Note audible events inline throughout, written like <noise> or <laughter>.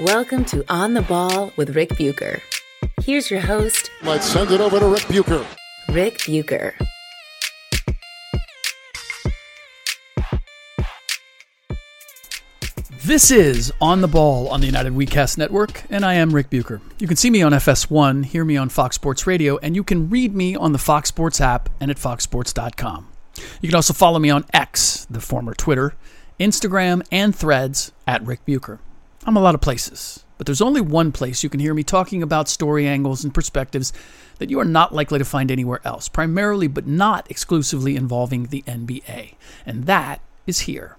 Welcome to On the Ball with Ric Bucher. Here's your host, Let's send it over to Ric Bucher. Ric Bucher. This is On the Ball on the United WeCast Network, and I am Ric Bucher. You can see me on FS1, hear me on Fox Sports Radio, and you can read me on the Fox Sports app and at foxsports.com. You can also follow me on X, the former Twitter, Instagram, and threads at Ric Bucher. I'm a lot of places, but there's only one place you can hear me talking about story angles and perspectives that you are not likely to find anywhere else, primarily but not exclusively involving the NBA, and that is here.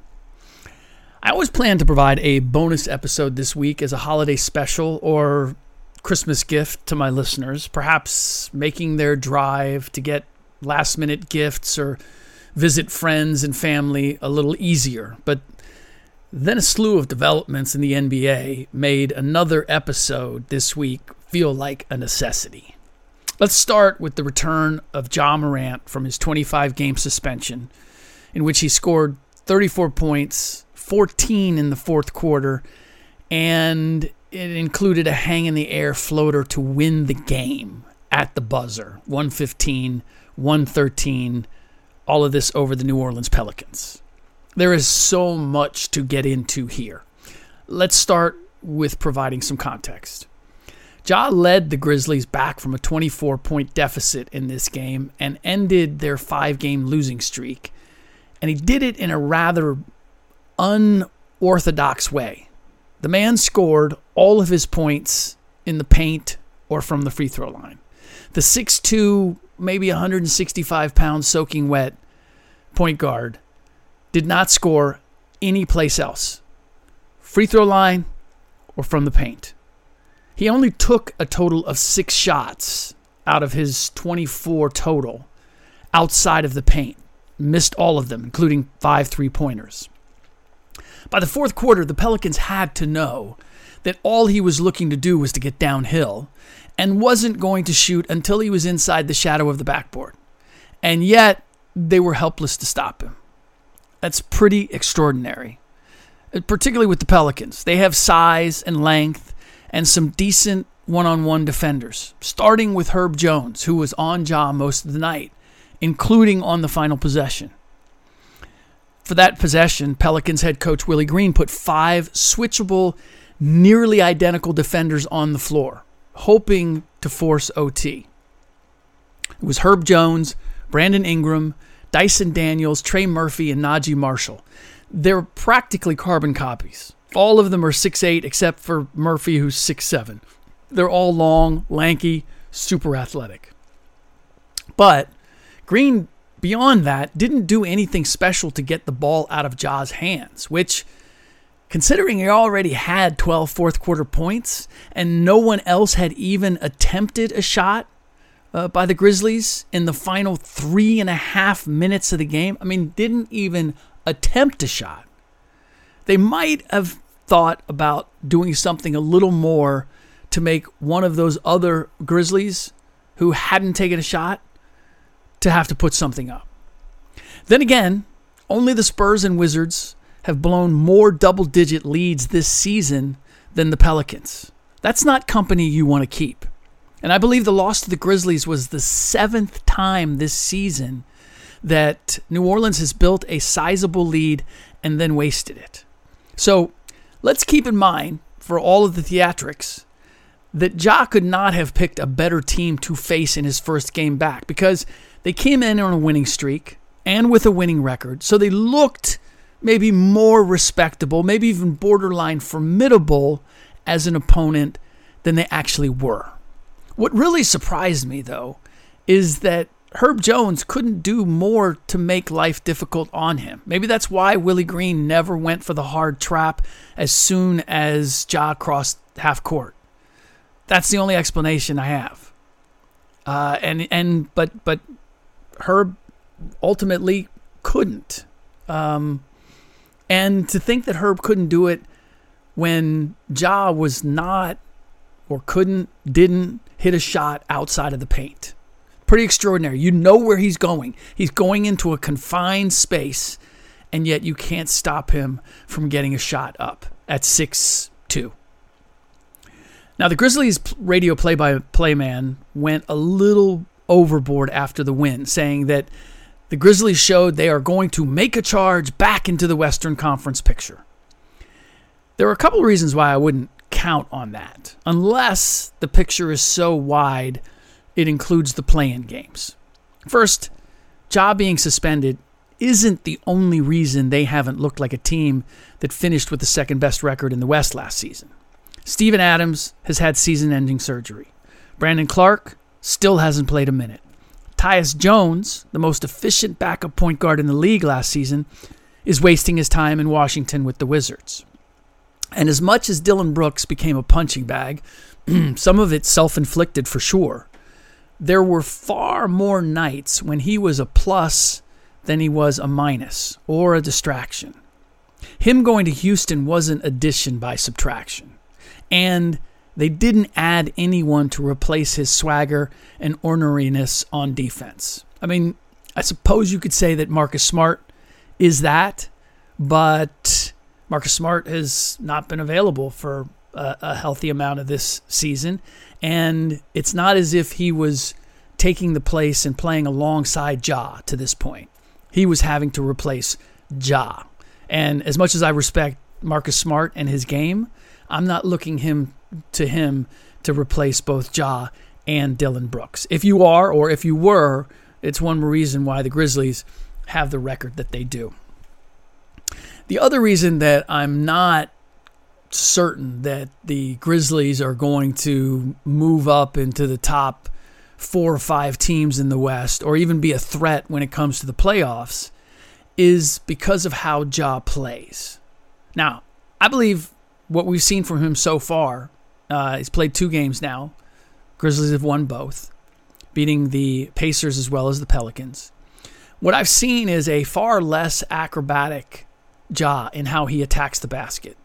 I always plan to provide a bonus episode this week as a holiday special or Christmas gift to my listeners, perhaps making their drive to get last minute gifts or visit friends and family a little easier. But then a slew of developments in the NBA made another episode this week feel like a necessity. Let's start with the return of Ja Morant from his 25 game suspension, in which he scored 34 points 14 in the fourth quarter, and it included a hang in the air floater to win the game at the buzzer 115, 113, all of this over the New Orleans Pelicans. There is so much to get into here. Let's start with providing some context. Ja led the Grizzlies back from a 24 point deficit in this game and ended their five game losing streak. And he did it in a rather unorthodox way. The man scored all of his points in the paint or from the free throw line. The 6'2, maybe 165 pound soaking wet point guard did not score any place else free throw line or from the paint. He only took a total of six shots out of his 24 total outside of the paint, missed all of them, including five three pointers. By the fourth quarter, the Pelicans had to know that all he was looking to do was to get downhill and wasn't going to shoot until he was inside the shadow of the backboard. And yet, they were helpless to stop him. That's pretty extraordinary, uh, particularly with the Pelicans. They have size and length and some decent one on one defenders, starting with Herb Jones, who was on Ja most of the night, including on the final possession. For that possession, Pelicans head coach Willie Green put five switchable, nearly identical defenders on the floor, hoping to force OT. It was Herb Jones, Brandon Ingram, Dyson Daniels, Trey Murphy, and Naji Marshall. They're practically carbon copies. All of them are 6'8, except for Murphy, who's 6'7. They're all long, lanky, super athletic. But Green, beyond that, didn't do anything special to get the ball out of Ja's hands, which, considering he already had 12 fourth quarter points and no one else had even attempted a shot uh, by the Grizzlies in the final three and a half minutes of the game, I mean, didn't even attempt a shot. They might have thought about doing something a little more to make one of those other Grizzlies who hadn't taken a shot to have to put something up. Then again, only the Spurs and Wizards have blown more double digit leads this season than the Pelicans. That's not company you want to keep. And I believe the loss to the Grizzlies was the seventh time this season that New Orleans has built a sizable lead and then wasted it. So let's keep in mind, for all of the theatrics, that Ja could not have picked a better team to face in his first game back because they came in on a winning streak and with a winning record. So they looked maybe more respectable, maybe even borderline formidable as an opponent than they actually were. What really surprised me, though, is that Herb Jones couldn't do more to make life difficult on him. Maybe that's why Willie Green never went for the hard trap as soon as Ja crossed half court. That's the only explanation I have. Uh, and and but but Herb ultimately couldn't. Um, and to think that Herb couldn't do it when Ja was not or couldn't, didn't hit a shot outside of the paint. Pretty extraordinary. You know where he's going. He's going into a confined space, and yet you can't stop him from getting a shot up at 6 2. Now, the Grizzlies radio play by play man went a little overboard after the win, saying that the Grizzlies showed they are going to make a charge back into the Western Conference picture. There are a couple of reasons why I wouldn't count on that, unless the picture is so wide it includes the play in games. First, Ja being suspended isn't the only reason they haven't looked like a team that finished with the second best record in the West last season. Steven Adams has had season ending surgery. Brandon Clarke still hasn't played a minute. Tyus Jones, the most efficient backup point guard in the league last season, is wasting his time in Washington with the Wizards. And as much as Dillon Brooks became a punching bag, <clears throat> some of it self inflicted for sure, there were far more nights when he was a plus than he was a minus or a distraction. Him going to Houston wasn't addition by subtraction. And they didn't add anyone to replace his swagger and orneriness on defense. I mean, I suppose you could say that Marcus Smart is that, but Marcus Smart has not been available for a, a healthy amount of this season. And it's not as if he was taking the place and playing alongside Ja to this point. He was having to replace Ja. And as much as I respect Marcus Smart and his game, I'm not looking him to him to replace both Ja and Dillon Brooks. If you are, or if you were, it's one reason why the Grizzlies have the record that they do. The other reason that I'm not certain that the Grizzlies are going to move up into the top four or five teams in the West, or even be a threat when it comes to the playoffs, is because of how Ja plays. Now, I believe what we've seen from him so far, uh, he's played two games now. Grizzlies have won both, beating the Pacers as well as the Pelicans. What I've seen is a far less acrobatic Ja in how he attacks the basket.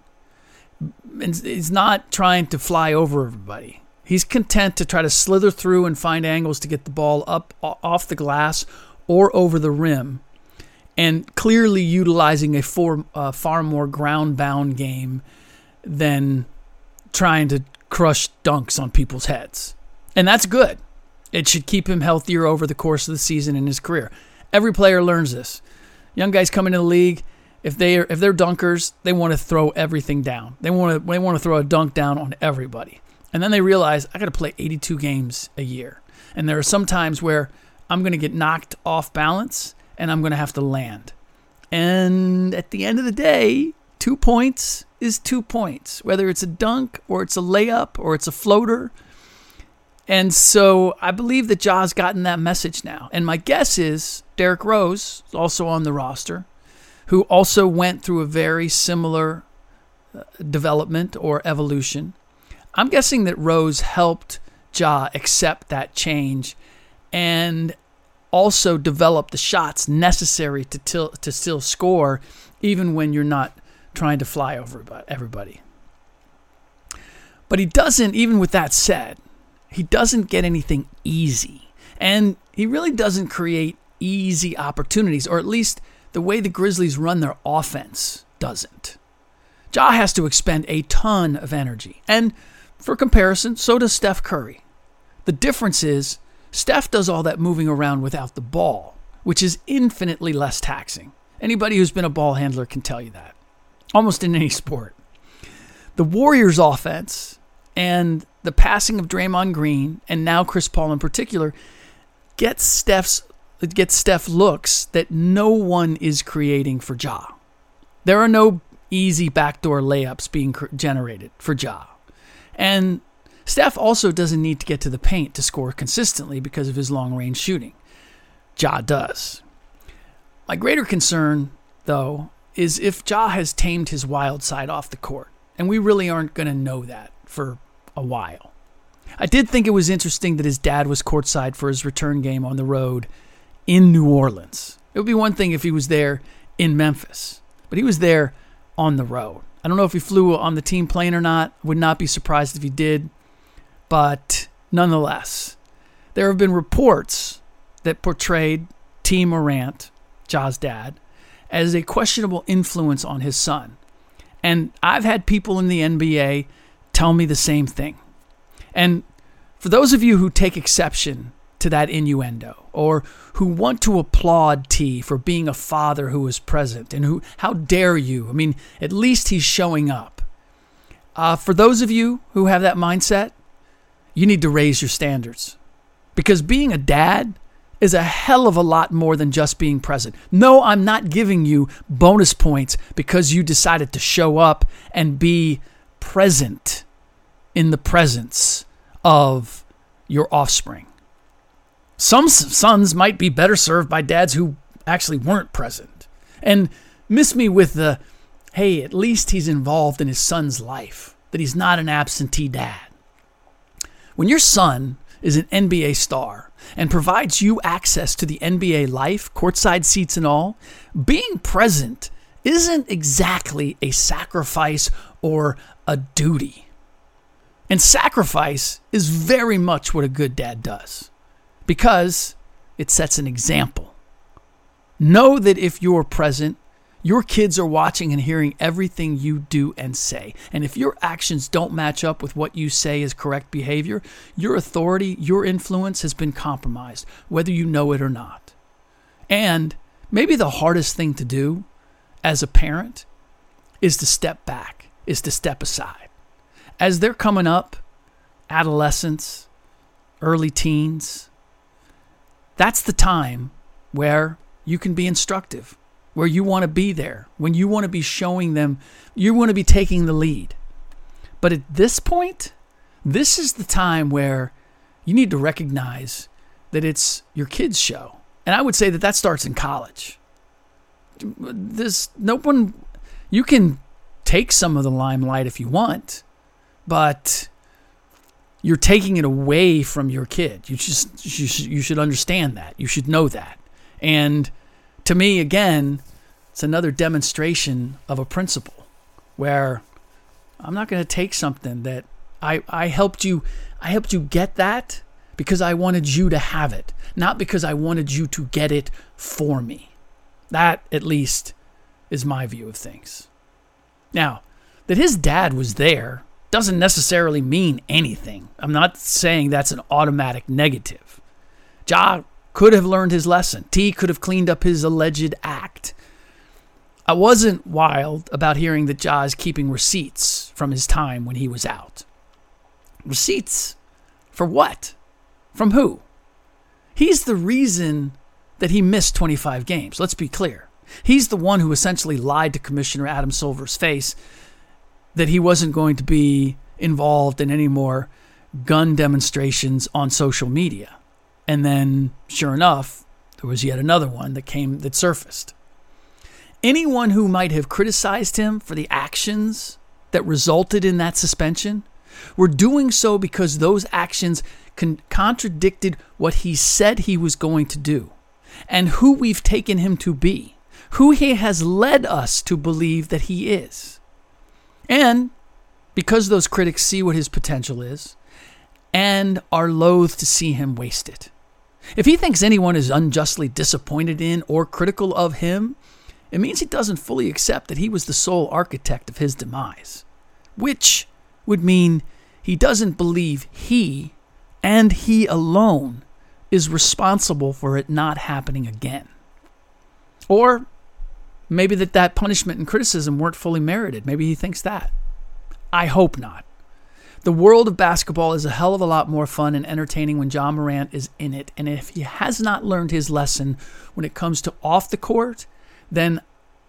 He's not trying to fly over everybody. He's content to try to slither through and find angles to get the ball up off the glass or over the rim, and clearly utilizing a uh, far more ground bound game than trying to crush dunks on people's heads. And that's good. It should keep him healthier over the course of the season in his career. Every player learns this. Young guys come into the league, if they are, if they're dunkers, they want to throw everything down. They want to they want to throw a dunk down on everybody. And then they realize I got to play 82 games a year. And there are some times where I'm going to get knocked off balance and I'm going to have to land. And at the end of the day, two points is two points, whether it's a dunk or it's a layup or it's a floater. And so I believe that Ja's gotten that message now. And my guess is Derrick Rose, is also on the roster, who also went through a very similar uh, development or evolution. I'm guessing that Rose helped Ja accept that change and also develop the shots necessary to, to still score, even when you're not trying to fly over everybody. But he doesn't, even with that said, he doesn't get anything easy. And he really doesn't create easy opportunities, or at least the way the Grizzlies run their offense doesn't. Ja has to expend a ton of energy. And for comparison, so does Steph Curry. The difference is Steph does all that moving around without the ball, which is infinitely less taxing. Anybody who's been a ball handler can tell you that almost in any sport. the Warriors offense and the passing of Draymond Green and now Chris Paul in particular gets Steph's gets Steph looks that no one is creating for Ja. There are no easy backdoor layups being generated for Ja. And Steph also doesn't need to get to the paint to score consistently because of his long range shooting. Ja does. My greater concern, though, is if Ja has tamed his wild side off the court. And we really aren't going to know that for a while. I did think it was interesting that his dad was courtside for his return game on the road in New Orleans. It would be one thing if he was there in Memphis, but he was there on the road. I don't know if he flew on the team plane or not. Would not be surprised if he did. But nonetheless, there have been reports that portrayed Tee Morant, Ja's dad, as a questionable influence on his son. And I've had people in the NBA tell me the same thing. And for those of you who take exception to that innuendo or who want to applaud Tee for being a father who is present and who, how dare you? I mean, at least he's showing up. Uh, for those of you who have that mindset, you need to raise your standards because being a dad is a hell of a lot more than just being present. No, I'm not giving you bonus points because you decided to show up and be present in the presence of your offspring. Some sons might be better served by dads who actually weren't present. And miss me with the, hey, at least he's involved in his son's life, that he's not an absentee dad. When your son is an NBA star and provides you access to the NBA life, courtside seats and all, being present isn't exactly a sacrifice or a duty. And sacrifice is very much what a good dad does because it sets an example. Know that if you're present, your kids are watching and hearing everything you do and say. And if your actions don't match up with what you say is correct behavior, your authority, your influence has been compromised, whether you know it or not. And maybe the hardest thing to do as a parent is to step back, is to step aside. As they're coming up, adolescence, early teens, that's the time where you can be instructive where you want to be there, when you want to be showing them, you want to be taking the lead. But at this point, this is the time where you need to recognize that it's your kid's show. And I would say that that starts in college. This no one you can take some of the limelight if you want, but you're taking it away from your kid. You just you should, you should understand that. You should know that. And to me, again, it's another demonstration of a principle where I'm not going to take something that I, I helped you I helped you get that because I wanted you to have it, not because I wanted you to get it for me. That at least is my view of things. Now, that his dad was there doesn't necessarily mean anything. I'm not saying that's an automatic negative. Ja could have learned his lesson. Tee could have cleaned up his alleged act. I wasn't wild about hearing that Ja is keeping receipts from his time when he was out. Receipts? For what? From who? He's the reason that he missed 25 games. Let's be clear. He's the one who essentially lied to Commissioner Adam Silver's face that he wasn't going to be involved in any more gun demonstrations on social media. And then, sure enough, there was yet another one that came that surfaced. Anyone who might have criticized him for the actions that resulted in that suspension were doing so because those actions con- contradicted what he said he was going to do and who we've taken him to be, who he has led us to believe that he is. And because those critics see what his potential is and are loath to see him waste it. If he thinks anyone is unjustly disappointed in or critical of him, it means he doesn't fully accept that he was the sole architect of his demise, which would mean he doesn't believe he, and he alone, is responsible for it not happening again. Or maybe that that punishment and criticism weren't fully merited. Maybe he thinks that. I hope not. The world of basketball is a hell of a lot more fun and entertaining when Ja Morant is in it. And if he has not learned his lesson when it comes to off the court, then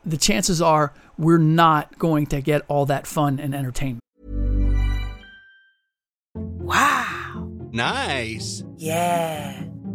the chances are we're not going to get all that fun and entertainment. Wow. Nice. Yeah.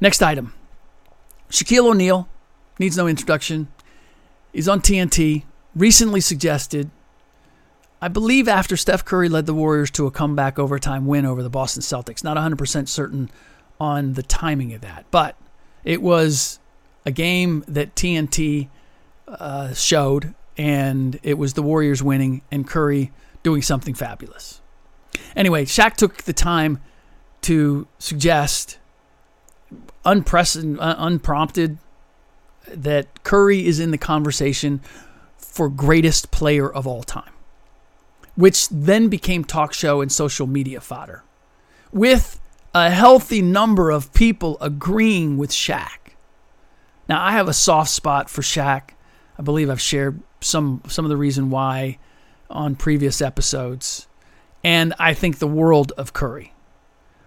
Next item. Shaquille O'Neal needs no introduction. He's on TNT. Recently suggested, I believe after Steph Curry led the Warriors to a comeback overtime win over the Boston Celtics. Not 100% certain on the timing of that, but it was a game that TNT uh, showed, and it was the Warriors winning and Curry doing something fabulous. Anyway, Shaq took the time to suggest unprecedented, uh, unprompted, that Curry is in the conversation for greatest player of all time, which then became talk show and social media fodder, with a healthy number of people agreeing with Shaq. Now, I have a soft spot for Shaq. I believe I've shared some some of the reason why on previous episodes, and I think the world of Curry.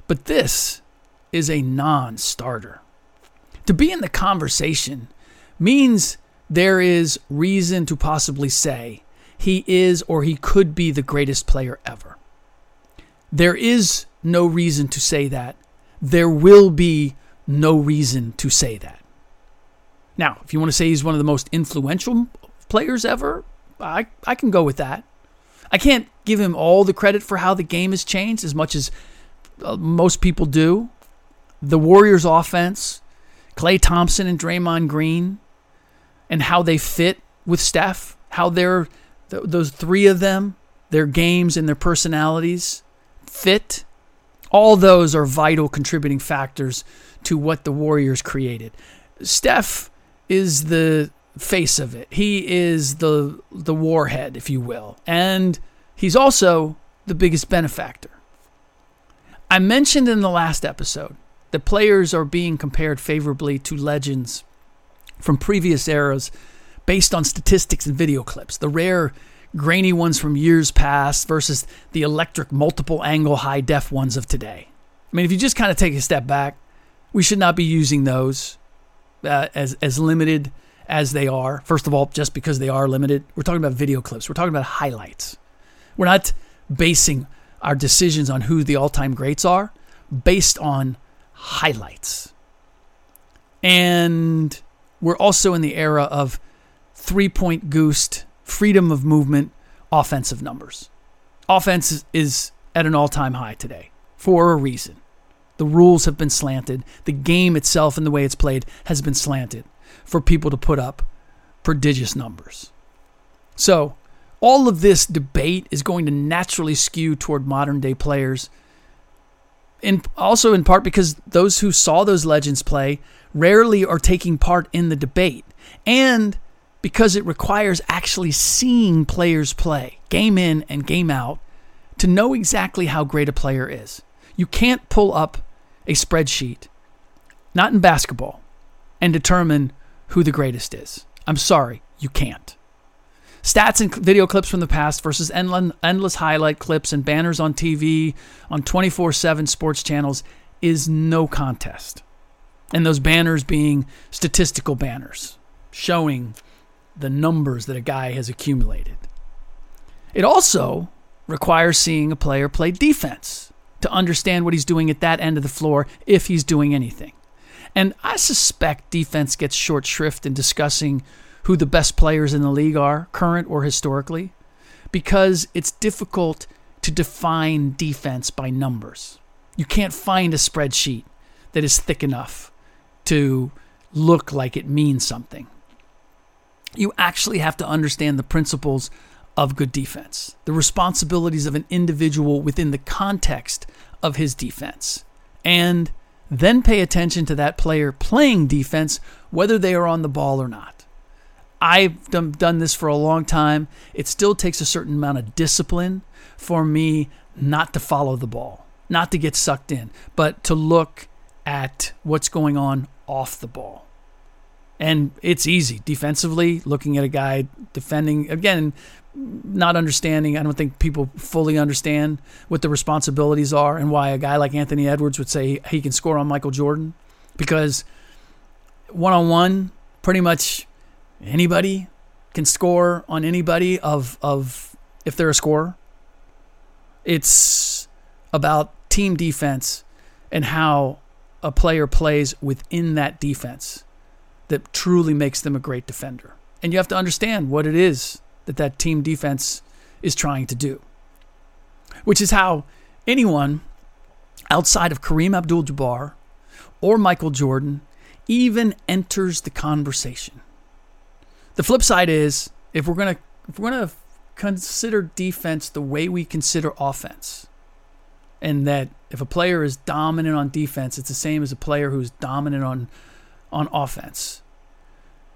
But this is a non starter. To be in the conversation means there is reason to possibly say he is or he could be the greatest player ever. There is no reason to say that. There will be no reason to say that. Now, if you want to say he's one of the most influential players ever, I, I can go with that. I can't give him all the credit for how the game has changed as much as uh, most people do. The Warriors' offense, Klay Thompson and Draymond Green, and how they fit with Steph, how they're th- those three of them, their games and their personalities fit. All those are vital contributing factors to what the Warriors created. Steph is the face of it. He is the the warhead, if you will. And he's also the biggest benefactor. I mentioned in the last episode that players are being compared favorably to legends from previous eras based on statistics and video clips. The rare grainy ones from years past versus the electric multiple angle high def ones of today. I mean, if you just kind of take a step back, we should not be using those uh, as as limited as they are. First of all, just because they are limited, we're talking about video clips. We're talking about highlights. We're not basing our decisions on who the all-time greats are based on highlights. And we're also in the era of three-point goosed, freedom of movement, offensive numbers. Offense is at an all-time high today for a reason. The rules have been slanted. The game itself and the way it's played has been slanted for people to put up prodigious numbers. So, all of this debate is going to naturally skew toward modern day players. And also in part because those who saw those legends play rarely are taking part in the debate. And because it requires actually seeing players play, game in and game out, to know exactly how great a player is. You can't pull up a spreadsheet, not in basketball, and determine who the greatest is. I'm sorry, you can't. Stats and video clips from the past versus endless highlight clips and banners on TV, on 24 7 sports channels is no contest. And those banners being statistical banners showing the numbers that a guy has accumulated. It also requires seeing a player play defense to understand what he's doing at that end of the floor if he's doing anything. And I suspect defense gets short shrift in discussing who the best players in the league are, current or historically, because it's difficult to define defense by numbers. You can't find a spreadsheet that is thick enough to look like it means something. You actually have to understand the principles of good defense, the responsibilities of an individual within the context of his defense, and then pay attention to that player playing defense, whether they are on the ball or not. I've done, done this for a long time. It still takes a certain amount of discipline for me not to follow the ball, not to get sucked in, but to look at what's going on off the ball. And it's easy defensively, looking at a guy defending, again, not understanding. I don't think people fully understand what the responsibilities are and why a guy like Anthony Edwards would say he can score on Michael Jordan. Because one on one, pretty much anybody can score on anybody of, of if they're a scorer. It's about team defense and how a player plays within that defense that truly makes them a great defender. And you have to understand what it is that that team defense is trying to do. Which is how anyone outside of Kareem Abdul Jabbar or Michael Jordan even enters the conversation. The flip side is if we're going to if we're to consider defense the way we consider offense, and that if a player is dominant on defense, it's the same as a player who's dominant on on offense.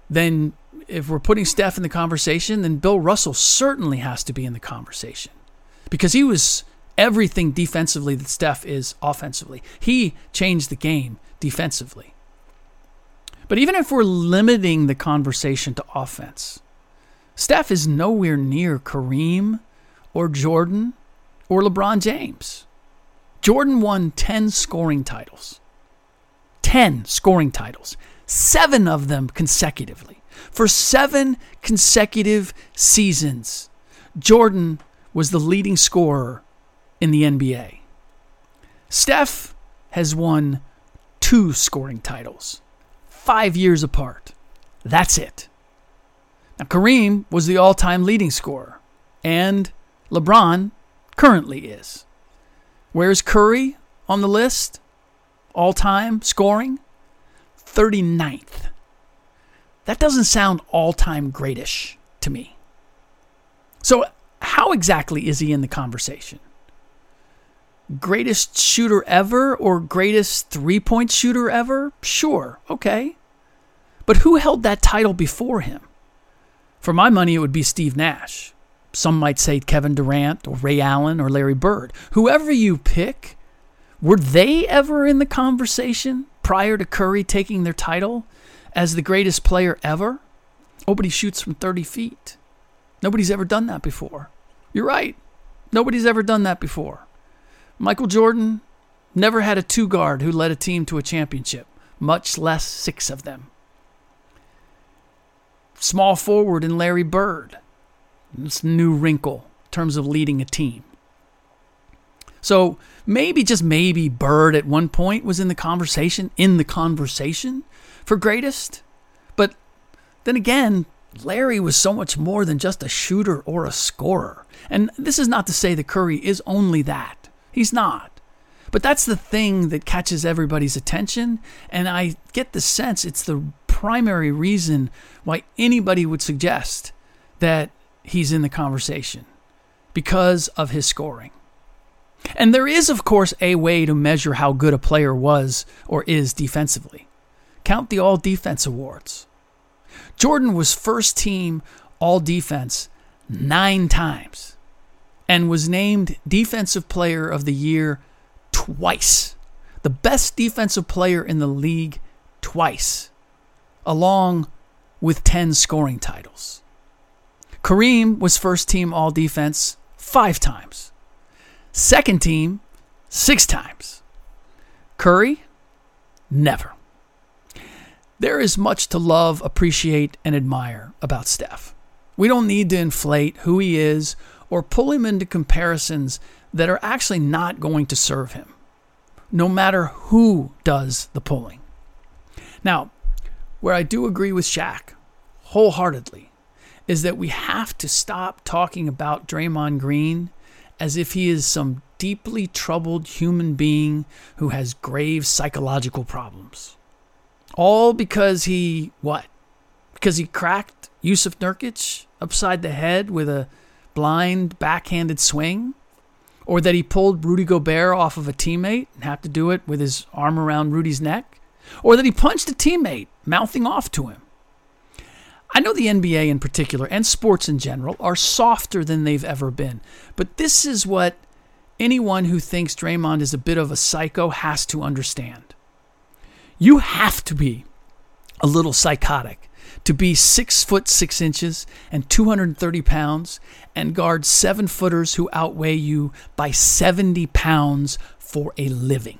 Then if we're putting Steph in the conversation, then Bill Russell certainly has to be in the conversation. Because he was everything defensively that Steph is offensively. He changed the game defensively. But even if we're limiting the conversation to offense, Steph is nowhere near Kareem or Jordan or LeBron James. Jordan won 10 scoring titles. 10 scoring titles. Seven of them consecutively. For seven consecutive seasons, Jordan was the leading scorer in the NBA. Steph has won two scoring titles five years apart. That's it. Now, Kareem was the all time leading scorer, and LeBron currently is. Where's Curry on the list? All time scoring? 39th. That doesn't sound all time greatish to me. So, how exactly is he in the conversation? Greatest shooter ever or greatest three point shooter ever? Sure, okay. But who held that title before him? For my money, it would be Steve Nash. Some might say Kevin Durant or Ray Allen or Larry Bird. Whoever you pick, were they ever in the conversation prior to Curry taking their title as the greatest player ever? Nobody shoots from 30 feet. Nobody's ever done that before. You're right. Nobody's ever done that before. Michael Jordan never had a two guard who led a team to a championship, much less six of them. Small forward in Larry Bird. This new wrinkle in terms of leading a team. So maybe, just maybe, Bird at one point was in the conversation, in the conversation for greatest. But then again, Larry was so much more than just a shooter or a scorer. And this is not to say that Curry is only that. He's not. But that's the thing that catches everybody's attention. And I get the sense it's the primary reason why anybody would suggest that he's in the conversation because of his scoring. And there is, of course, a way to measure how good a player was or is defensively. Count the All Defense Awards. Jordan was first team All Defense nine times and was named Defensive Player of the Year twice. The best defensive player in the league twice, along with 10 scoring titles. Kareem was first team All Defense five times. Second team, six times. Curry, never. There is much to love, appreciate, and admire about Steph. We don't need to inflate who he is or pull him into comparisons that are actually not going to serve him, no matter who does the pulling. Now, where I do agree with Shaq wholeheartedly is that we have to stop talking about Draymond Green as if he is some deeply troubled human being who has grave psychological problems. All because he, what? Because he cracked Jusuf Nurkic upside the head with a blind backhanded swing, or that he pulled Rudy Gobert off of a teammate and had to do it with his arm around Rudy's neck, or that he punched a teammate, mouthing off to him. I know the NBA in particular and sports in general are softer than they've ever been, but this is what anyone who thinks Draymond is a bit of a psycho has to understand. You have to be a little psychotic to be six foot six inches and 230 pounds and guard seven footers who outweigh you by 70 pounds for a living.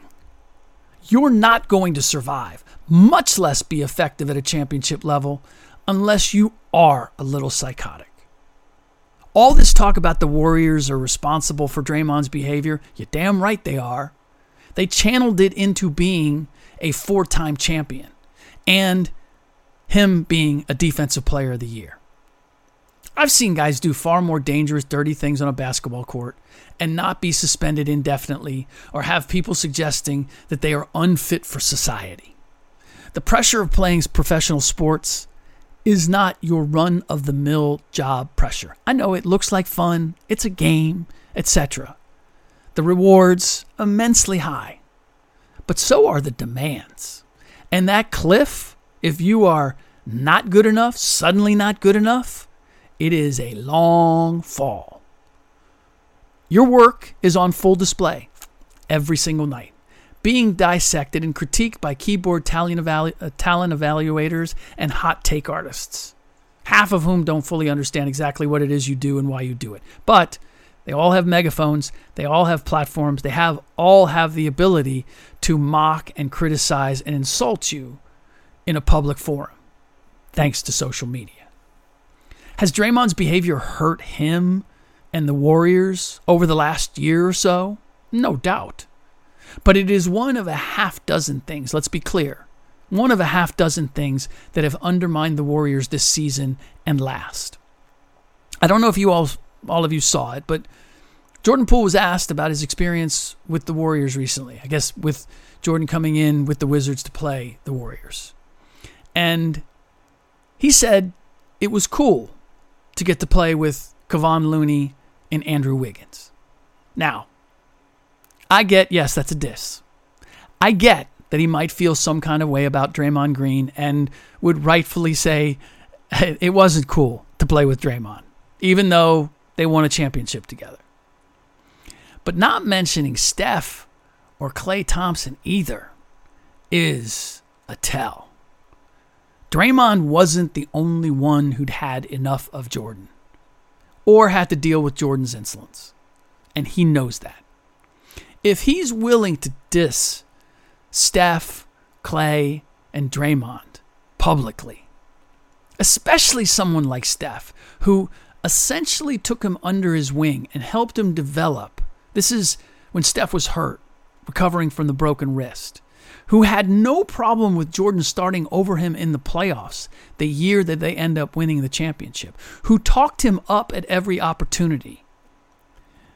You're not going to survive, much less be effective at a championship level, unless you are a little psychotic. All this talk about the Warriors are responsible for Draymond's behavior, you're damn right they are. They channeled it into being a four time champion and him being a defensive player of the year. I've seen guys do far more dangerous, dirty things on a basketball court and not be suspended indefinitely or have people suggesting that they are unfit for society. The pressure of playing professional sports is not your run of the mill job pressure. I know it looks like fun, it's a game, etc. The rewards immensely high, but so are the demands. And that cliff, if you are not good enough, suddenly not good enough, it is a long fall. Your work is on full display every single night, being dissected and critiqued by keyboard uh, talent evaluators and hot take artists, half of whom don't fully understand exactly what it is you do and why you do it. But they all have megaphones, they all have platforms, they have all have the ability to mock and criticize and insult you in a public forum thanks to social media. Has Draymond's behavior hurt him and the Warriors over the last year or so? No doubt. But it is one of a half dozen things, let's be clear. One of a half dozen things that have undermined the Warriors this season and last. I don't know if you all all of you saw it, but Jordan Poole was asked about his experience with the Warriors recently. I guess with Jordan coming in with the Wizards to play the Warriors. And he said it was cool to get to play with Kevon Looney and Andrew Wiggins. Now, I get, yes, that's a diss. I get that he might feel some kind of way about Draymond Green and would rightfully say <laughs> it wasn't cool to play with Draymond, even though they won a championship together. But not mentioning Steph or Klay Thompson either is a tell. Draymond wasn't the only one who'd had enough of Jordan or had to deal with Jordan's insolence. And he knows that. If he's willing to diss Steph, Klay, and Draymond publicly, especially someone like Steph, who essentially took him under his wing and helped him develop. This is when Steph was hurt, recovering from the broken wrist who had no problem with Jordan starting over him in the playoffs the year that they end up winning the championship, who talked him up at every opportunity,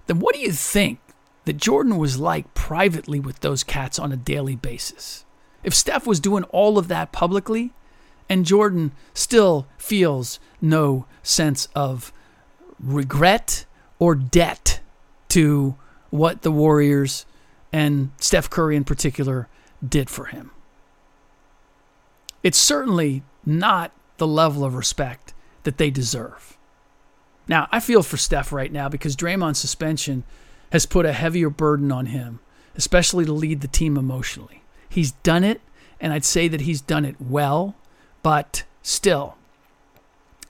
then what do you think that Jordan was like privately with those cats on a daily basis? If Steph was doing all of that publicly, and Jordan still feels no sense of regret or debt to what the Warriors and Steph Curry in particular did for him. It's certainly not the level of respect that they deserve. Now, I feel for Steph right now because Draymond's suspension has put a heavier burden on him, especially to lead the team emotionally. He's done it, and I'd say that he's done it well, but still,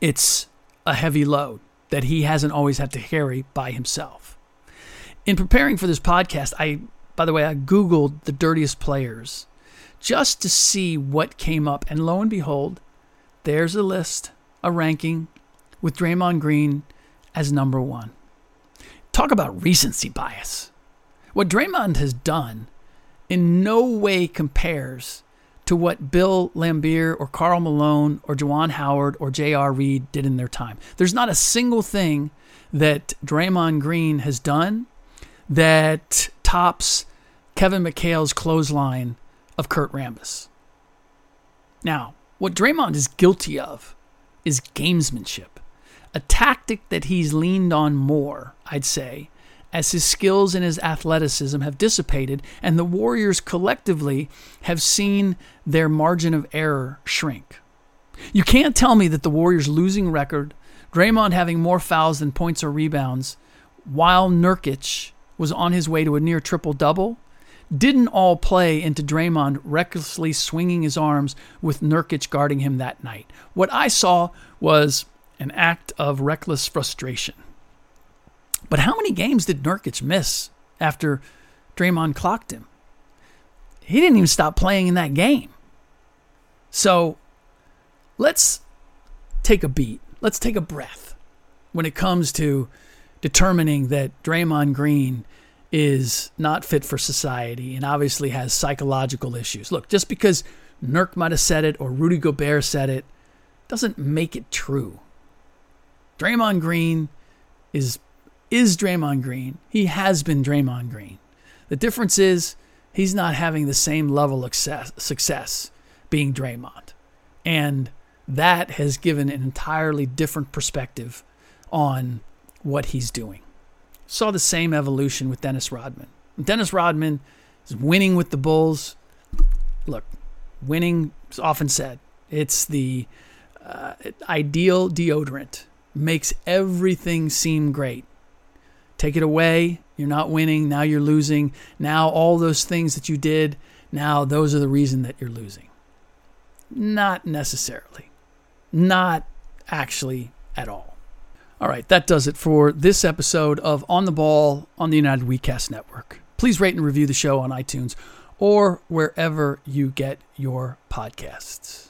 it's a heavy load that he hasn't always had to carry by himself. In preparing for this podcast, I by the way, I Googled the dirtiest players just to see what came up. And lo and behold, there's a list, a ranking with Draymond Green as number one. Talk about recency bias. What Draymond has done in no way compares to what Bill Laimbeer or Karl Malone or Juwan Howard or J.R. Reid did in their time. There's not a single thing that Draymond Green has done that tops Kevin McHale's clothesline of Kurt Rambis. Now, what Draymond is guilty of is gamesmanship. a tactic that he's leaned on more, I'd say, as his skills and his athleticism have dissipated, and the Warriors collectively have seen their margin of error shrink. You can't tell me that the Warriors' losing record, Draymond having more fouls than points or rebounds, while Nurkic was on his way to a near triple double, didn't all play into Draymond recklessly swinging his arms with Nurkic guarding him that night. What I saw was an act of reckless frustration. But how many games did Nurkic miss after Draymond clocked him? He didn't even stop playing in that game. So let's take a beat. Let's take a breath when it comes to determining that Draymond Green is not fit for society and obviously has psychological issues. Look, just because Nurk might have said it or Rudy Gobert said it doesn't make it true. Draymond Green is is Draymond Green. He has been Draymond Green. The difference is he's not having the same level of success, success being Draymond. And that has given an entirely different perspective on what he's doing. Saw the same evolution with Dennis Rodman. Dennis Rodman is winning with the Bulls. Look, winning is often said it's the uh, ideal deodorant, makes everything seem great. Take it away, you're not winning, now you're losing. Now, all those things that you did, now those are the reason that you're losing. Not necessarily. Not actually at all. All right, that does it for this episode of On the Ball on the United WeCast Network. Please rate and review the show on iTunes or wherever you get your podcasts.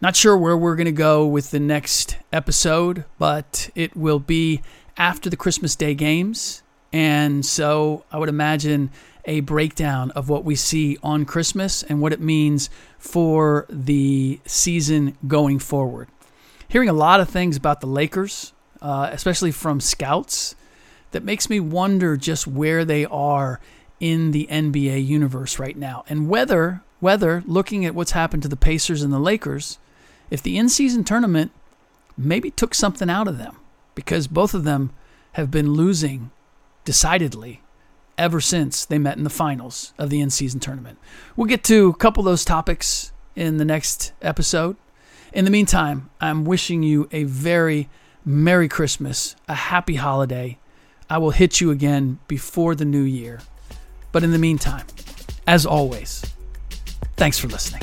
Not sure where we're going to go with the next episode, but it will be after the Christmas Day games. And so I would imagine a breakdown of what we see on Christmas and what it means for the season going forward. Hearing a lot of things about the Lakers, uh, especially from scouts, that makes me wonder just where they are in the NBA universe right now, and whether whether looking at what's happened to the Pacers and the Lakers, if the in-season tournament maybe took something out of them, because both of them have been losing decidedly ever since they met in the finals of the in-season tournament. We'll get to a couple of those topics in the next episode. In the meantime, I'm wishing you a very Merry Christmas, a happy holiday. I will hit you again before the new year. But in the meantime, as always, thanks for listening.